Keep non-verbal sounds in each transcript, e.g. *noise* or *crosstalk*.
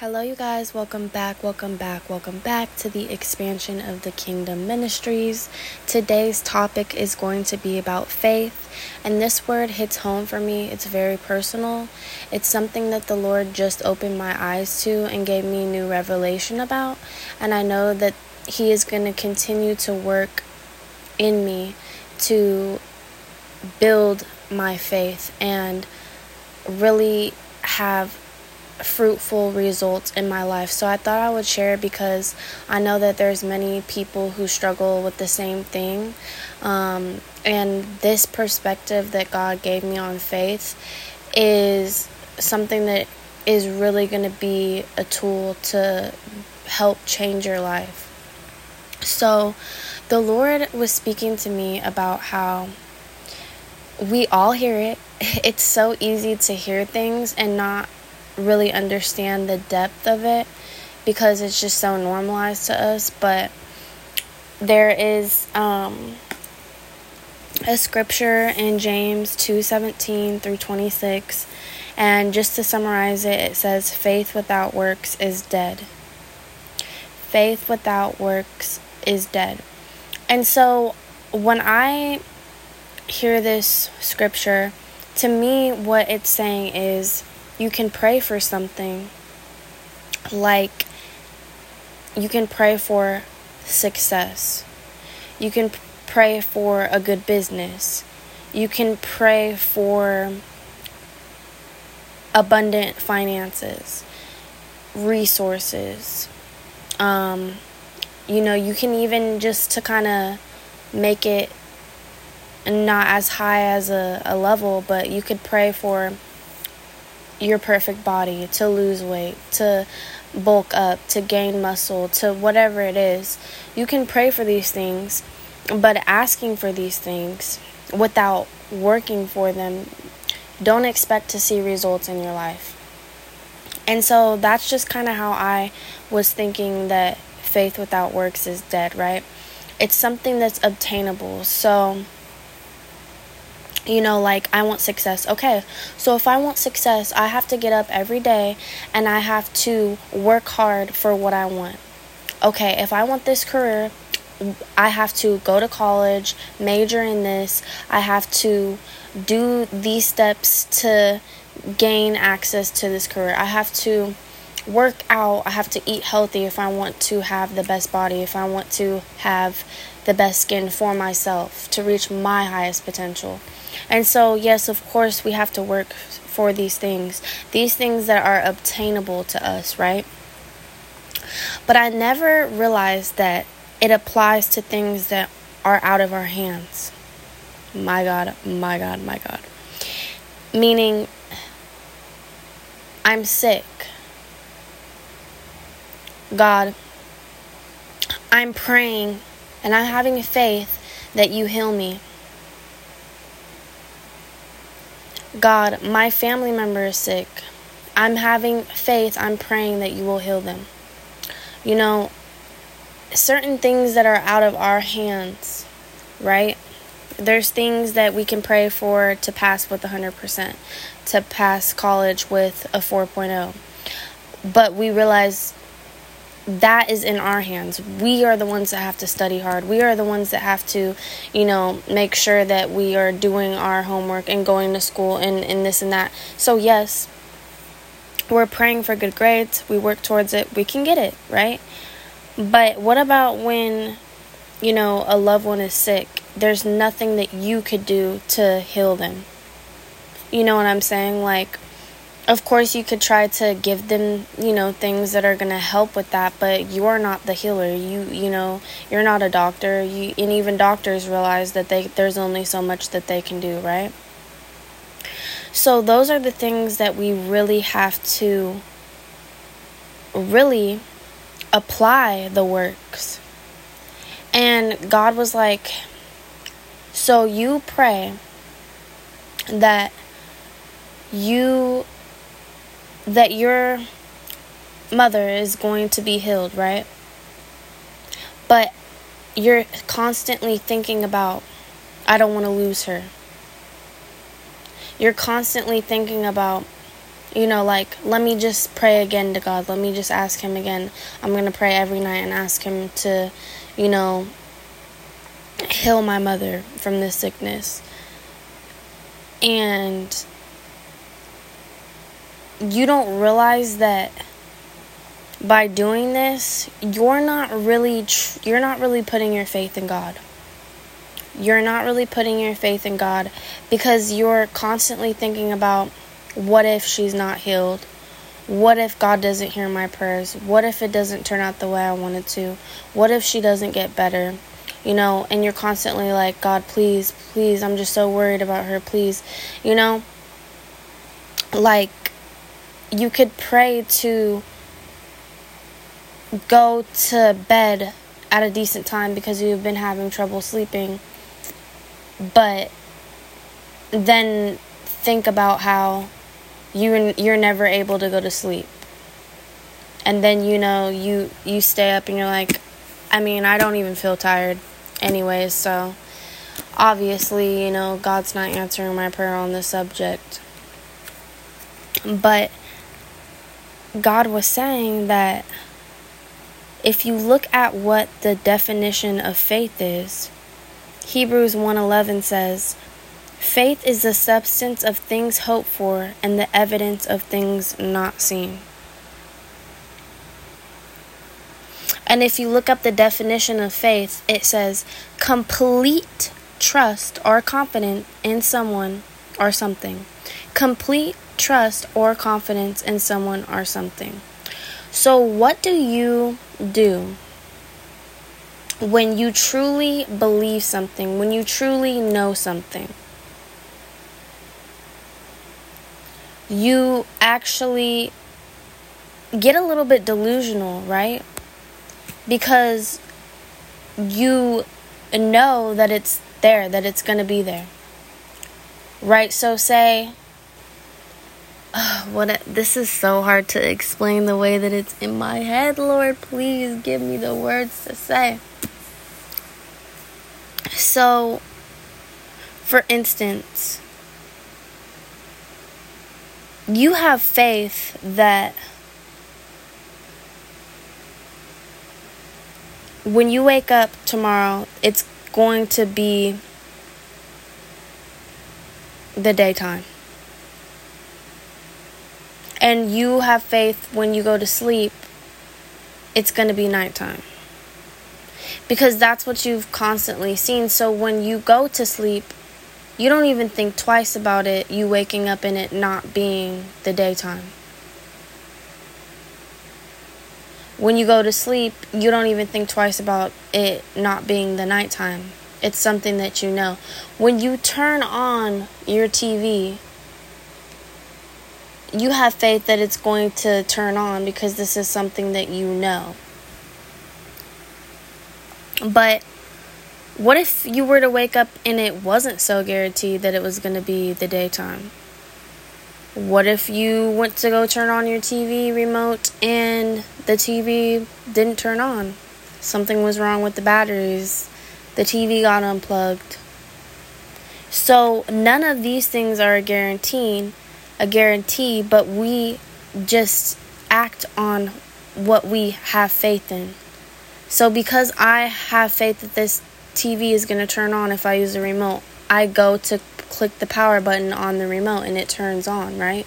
Hello, you guys. Welcome back. Welcome back. Welcome back to the expansion of the Kingdom Ministries. Today's topic is going to be about faith, and this word hits home for me. It's very personal. It's something that the Lord just opened my eyes to and gave me new revelation about, and I know that He is going to continue to work in me to build my faith and really have fruitful results in my life. So I thought I would share because I know that there's many people who struggle with the same thing. Um, and this perspective that God gave me on faith is something that is really going to be a tool to help change your life. So the Lord was speaking to me about how we all hear it. *laughs* It's so easy to hear things and not really understand the depth of it because it's just so normalized to us. But there is um, a scripture in James 2:17 through 26 and just to summarize it it says faith without works is dead. Faith without works is dead. And so when I hear this scripture to me what it's saying is you can pray for something like you can pray for success. You can pray for a good business. You can pray for abundant finances, resources. Um, you know, you can even just to kind of make it not as high as a, a level, but you could pray for your perfect body, to lose weight, to bulk up, to gain muscle, to whatever it is. You can pray for these things, but asking for these things without working for them, don't expect to see results in your life. And so that's just kind of how I was thinking that faith without works is dead, right? It's something that's obtainable. So, you know, like I want success. Okay, so if I want success, I have to get up every day and I have to work hard for what I want. Okay, if I want this career, I have to go to college, major in this, I have to do these steps to gain access to this career. I have to work out, I have to eat healthy if I want to have the best body, if I want to have the best skin for myself, to reach my highest potential. And so, yes, of course, we have to work for these things, these things that are obtainable to us, right? But I never realized that it applies to things that are out of our hands. My God, my God, my God. Meaning, I'm sick. God, I'm praying and I'm having faith that you heal me. God, my family member is sick. I'm having faith. I'm praying that you will heal them. You know, certain things that are out of our hands, right? There's things that we can pray for to pass with 100%, to pass college with a 4.0. But we realize that is in our hands. We are the ones that have to study hard. We are the ones that have to, you know, make sure that we are doing our homework and going to school and, and this and that. So, yes, we're praying for good grades. We work towards it. We can get it, right? But what about when, you know, a loved one is sick? There's nothing that you could do to heal them. You know what I'm saying? Like, of course you could try to give them you know things that are going to help with that but you are not the healer. You you know you're not a doctor. You and even doctors realize that they there's only so much that they can do right? So those are the things that we really have to really apply the works. And god was like so you pray that you that your mother is going to be healed, right? But you're constantly thinking about, I don't want to lose her. You're constantly thinking about, you know, like, let me just pray again to God. Let me just ask Him again. I'm going to pray every night and ask Him to, you know, heal my mother from this sickness. And you don't realize that by doing this, you're not really tr- you're not really putting your faith in God. You're not really putting your faith in God because you're constantly thinking about what if she's not healed? What if God doesn't hear my prayers? What if it doesn't turn out the way I wanted to? What if she doesn't get better? You know, and you're constantly like, God, please, please, I'm just so worried about her, please. You know, like you could pray to go to bed at a decent time because you've been having trouble sleeping. But then think about how you you're never able to go to sleep. And then you know you you stay up and you're like I mean I don't even feel tired anyways so obviously you know God's not answering my prayer on this subject. But God was saying that if you look at what the definition of faith is Hebrews 1:11 says, "Faith is the substance of things hoped for and the evidence of things not seen." And if you look up the definition of faith, it says complete trust or confidence in someone or something. Complete trust or confidence in someone or something. So, what do you do when you truly believe something, when you truly know something, you actually get a little bit delusional, right? Because you know that it's there, that it's going to be there. Right? So, say, *sighs* what this is so hard to explain the way that it's in my head. Lord, please give me the words to say. So, for instance, you have faith that when you wake up tomorrow, it's going to be the daytime. And you have faith when you go to sleep, it's going to be nighttime because that's what you've constantly seen. So when you go to sleep, you don't even think twice about it, you waking up in it not being the daytime. When you go to sleep, you don't even think twice about it not being the nighttime. It's something that you know. When you turn on your TV, you have faith that it's going to turn on because this is something that you know. But what if you were to wake up and it wasn't so guaranteed that it was going to be the daytime? What if you went to go turn on your TV remote and the TV didn't turn on? Something was wrong with the batteries. The TV got unplugged. So none of these things are a guarantee, a guarantee, but we just act on what we have faith in. So, because I have faith that this TV is going to turn on if I use the remote, I go to click the power button on the remote and it turns on, right?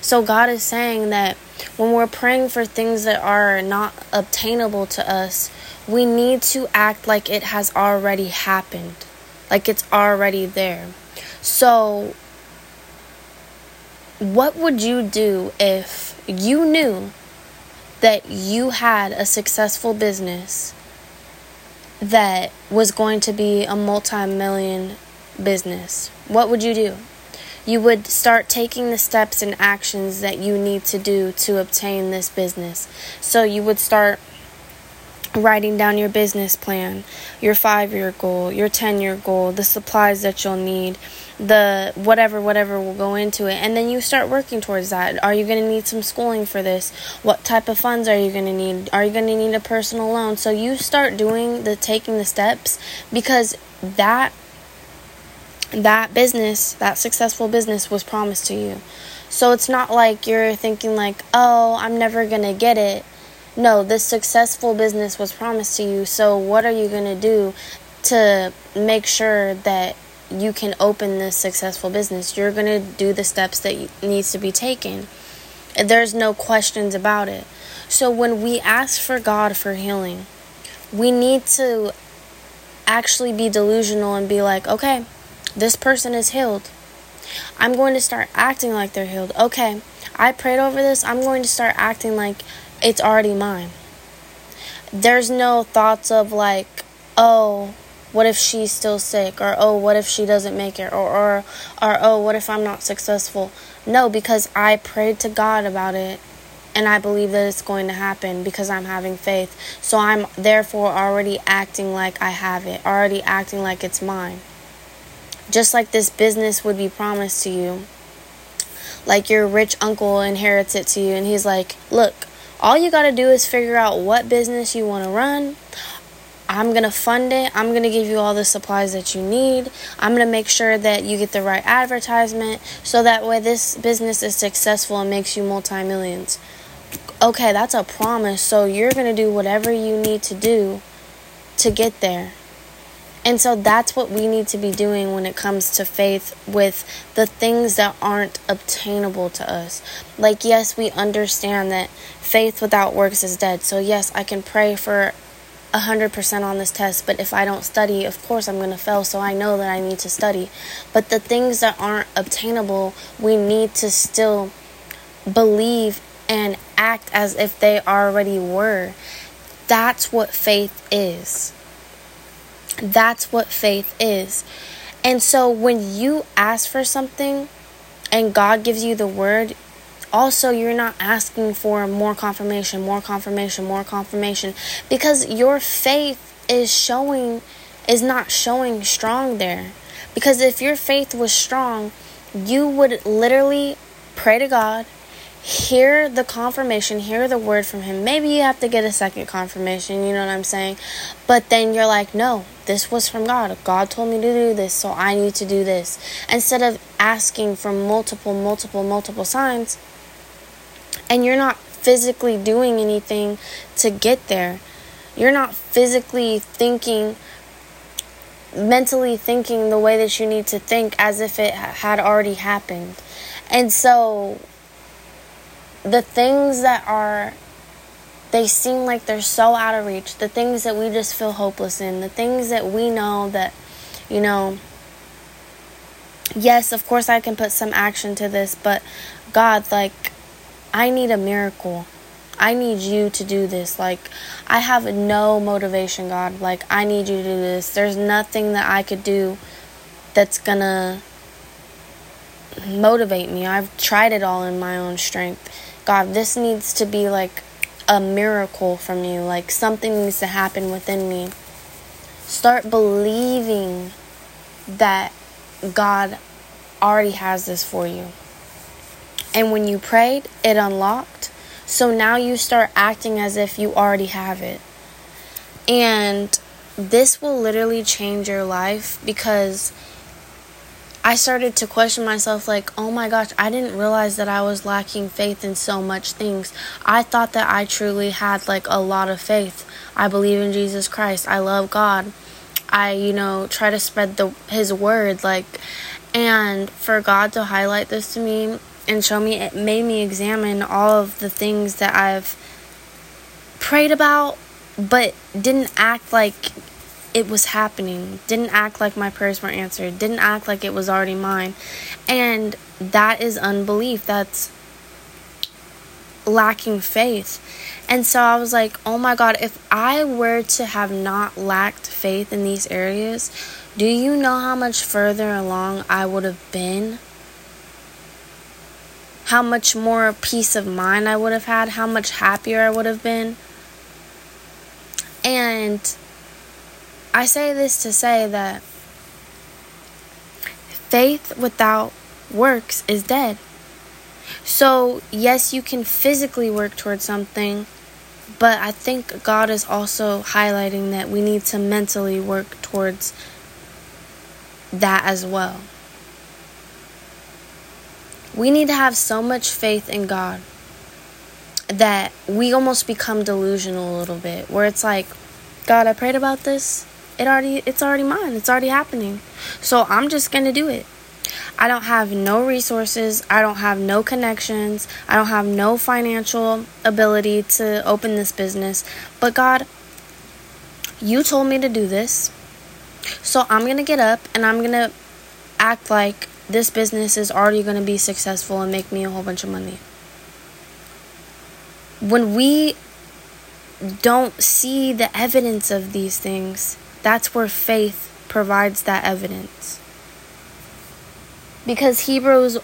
So, God is saying that when we're praying for things that are not obtainable to us, we need to act like it has already happened, like it's already there. So, what would you do if you knew that you had a successful business that was going to be a multi million business, what would you do? You would start taking the steps and actions that you need to do to obtain this business. So you would start writing down your business plan, your five year goal, your 10 year goal, the supplies that you'll need, the whatever, whatever will go into it. And then you start working towards that. Are you going to need some schooling for this? What type of funds are you going to need? Are you going to need a personal loan? So you start doing the taking the steps because that that business, that successful business was promised to you. So it's not like you're thinking like, "Oh, I'm never going to get it." No, this successful business was promised to you. So what are you going to do to make sure that you can open this successful business? You're going to do the steps that needs to be taken. There's no questions about it. So when we ask for God for healing, we need to actually be delusional and be like, okay, this person is healed. I'm going to start acting like they're healed. Okay, I prayed over this. I'm going to start acting like it's already mine. There's no thoughts of like, oh, what if she's still sick? Or oh what if she doesn't make it? Or or or oh what if I'm not successful? No because I prayed to God about it and I believe that it's going to happen because I'm having faith. So I'm therefore already acting like I have it already acting like it's mine. Just like this business would be promised to you. Like your rich uncle inherits it to you and he's like look all you got to do is figure out what business you want to run. I'm going to fund it. I'm going to give you all the supplies that you need. I'm going to make sure that you get the right advertisement so that way this business is successful and makes you multi millions. Okay, that's a promise. So you're going to do whatever you need to do to get there. And so that's what we need to be doing when it comes to faith with the things that aren't obtainable to us. Like, yes, we understand that faith without works is dead. So, yes, I can pray for 100% on this test, but if I don't study, of course I'm going to fail. So, I know that I need to study. But the things that aren't obtainable, we need to still believe and act as if they already were. That's what faith is. That's what faith is. And so when you ask for something and God gives you the word, also you're not asking for more confirmation, more confirmation, more confirmation because your faith is showing is not showing strong there. Because if your faith was strong, you would literally pray to God hear the confirmation, hear the word from him. Maybe you have to get a second confirmation, you know what I'm saying? But then you're like, no, this was from God. God told me to do this, so I need to do this. Instead of asking for multiple, multiple, multiple signs, and you're not physically doing anything to get there. You're not physically thinking mentally thinking the way that you need to think as if it had already happened. And so the things that are they seem like they're so out of reach the things that we just feel hopeless in the things that we know that you know yes of course i can put some action to this but god like i need a miracle i need you to do this like i have no motivation god like i need you to do this there's nothing that i could do that's gonna motivate me i've tried it all in my own strength God, this needs to be like a miracle from you. Like something needs to happen within me. Start believing that God already has this for you. And when you prayed, it unlocked. So now you start acting as if you already have it. And this will literally change your life because I started to question myself like, oh my gosh, I didn't realize that I was lacking faith in so much things. I thought that I truly had like a lot of faith. I believe in Jesus Christ. I love God. I, you know, try to spread the his word like and for God to highlight this to me and show me it made me examine all of the things that I've prayed about but didn't act like it was happening. Didn't act like my prayers were answered. Didn't act like it was already mine. And that is unbelief. That's lacking faith. And so I was like, oh my God, if I were to have not lacked faith in these areas, do you know how much further along I would have been? How much more peace of mind I would have had? How much happier I would have been? And I say this to say that faith without works is dead. So, yes, you can physically work towards something, but I think God is also highlighting that we need to mentally work towards that as well. We need to have so much faith in God that we almost become delusional a little bit, where it's like, God, I prayed about this. It already it's already mine. It's already happening. So I'm just to do it. I don't have no resources. I don't have no connections. I don't have no financial ability to open this business. But God, you told me to do this. So I'm to get up and I'm to act like this business is already going to be successful and make me a whole bunch of money. When we don't see the evidence of these things, that's where faith provides that evidence. Because Hebrews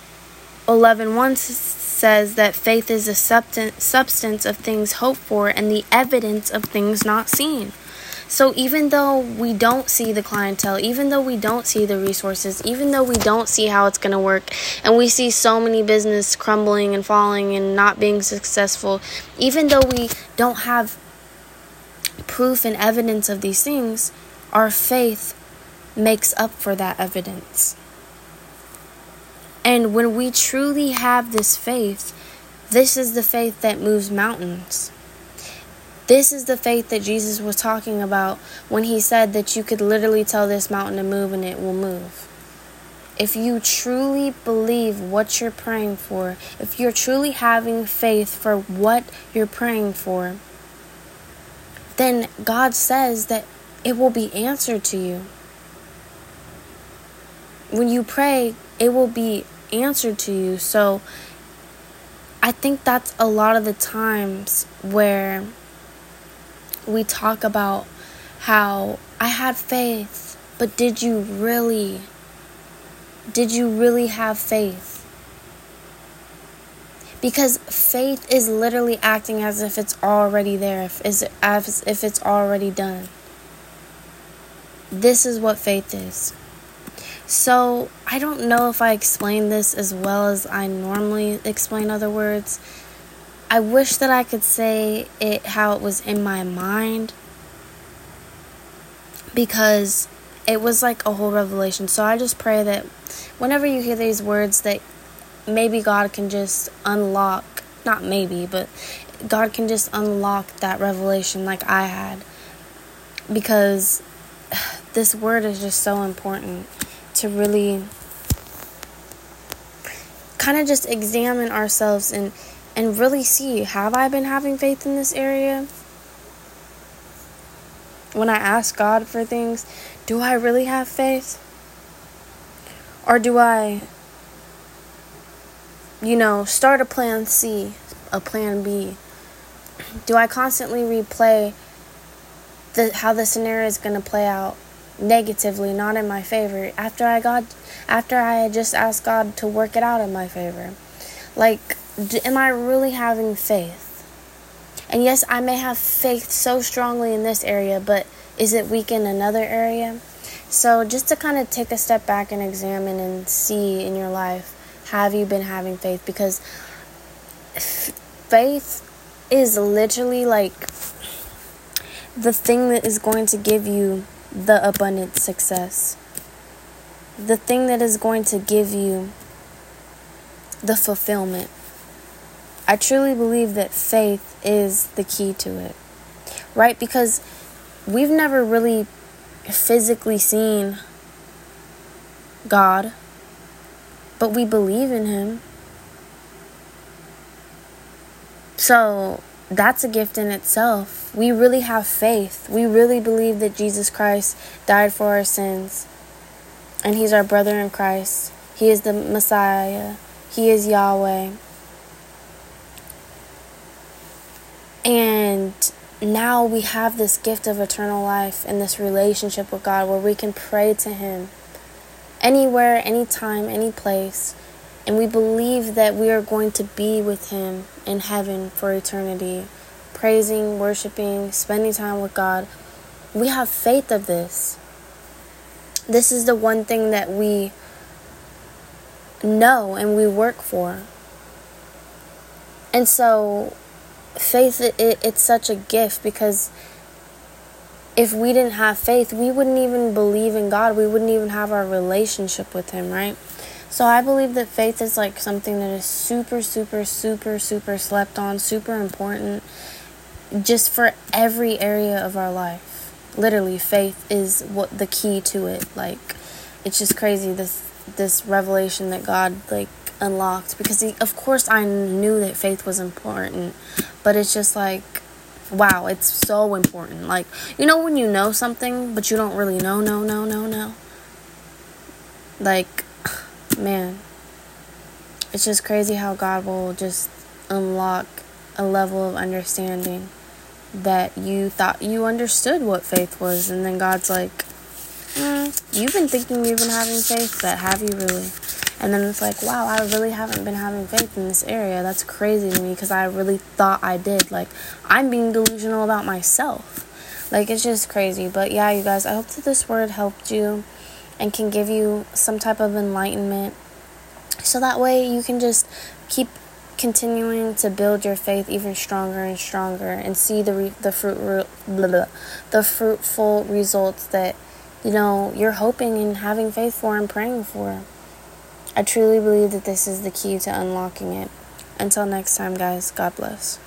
11:1 says that faith is a substance of things hoped for and the evidence of things not seen. So even though we don't see the clientele, even though we don't see the resources, even though we don't see how it's going to work, and we see so many business crumbling and falling and not being successful, even though we don't have proof and evidence of these things, our faith makes up for that evidence. And when we truly have this faith, this is the faith that moves mountains. This is the faith that Jesus was talking about when he said that you could literally tell this mountain to move and it will move. If you truly believe what you're praying for, if you're truly having faith for what you're praying for, then God says that it will be answered to you. When you pray, it will be answered to you. So I think that's a lot of the times where we talk about how I had faith, but did you really? Did you really have faith? Because faith is literally acting as if it's already there, if, as if it's already done. This is what faith is. So, I don't know if I explained this as well as I normally explain other words. I wish that I could say it how it was in my mind because it was like a whole revelation. So I just pray that whenever you hear these words that maybe God can just unlock, not maybe, but God can just unlock that revelation like I had because *sighs* this word is just so important to really kind of just examine ourselves and and really see have I been having faith in this area? When I ask God for things, do I really have faith? Or do I, you know, start a plan C, a plan B? Do I constantly replay the, how the scenario is going to play out negatively, not in my favor, after I got after I just asked God to work it out in my favor. Like am I really having faith? And yes, I may have faith so strongly in this area, but is it weak in another area? So, just to kind of take a step back and examine and see in your life, have you been having faith? Because faith is literally like the thing that is going to give you the abundant success, the thing that is going to give you the fulfillment. I truly believe that faith is the key to it, right? Because we've never really physically seen God, but we believe in Him. So that's a gift in itself. We really have faith. We really believe that Jesus Christ died for our sins. And He's our brother in Christ. He is the Messiah. He is Yahweh. And now we have this gift of eternal life and this relationship with God where we can pray to Him anywhere, anytime, any place. And we believe that we are going to be with Him in heaven for eternity, praising, worshiping, spending time with God. We have faith of this. This is the one thing that we know and we work for. And so faith it, it, it's such a gift because if we didn't have faith we wouldn't even believe in god we wouldn't even have our relationship with him right So I believe that faith is like something that is super, super, super, super slept on, super important just for every area of our life. Literally, faith is what the key to it. Like it's just crazy this this revelation that God like unlocked because he, of course I knew that faith was important, but it's just like wow, it's so important. Like you know when you know something but you don't really know, no, no, no, no. Like *sighs* man, it's just crazy how God will just unlock a level of understanding that you thought you understood what faith was, and then God's like, mm, You've been thinking you've been having faith, but have you really? And then it's like, wow, I really haven't been having faith in this area. That's crazy to me because I really thought I did. Like, I'm being delusional about myself. Like, it's just crazy. But yeah, you guys, I hope that this word helped you and can give you some type of enlightenment so that way you can just keep continuing to build your faith even stronger and stronger and see the re- the fruit blah, blah, the fruitful results that you know you're hoping and having faith for and praying for. I truly believe that this is the key to unlocking it. Until next time, guys, God bless.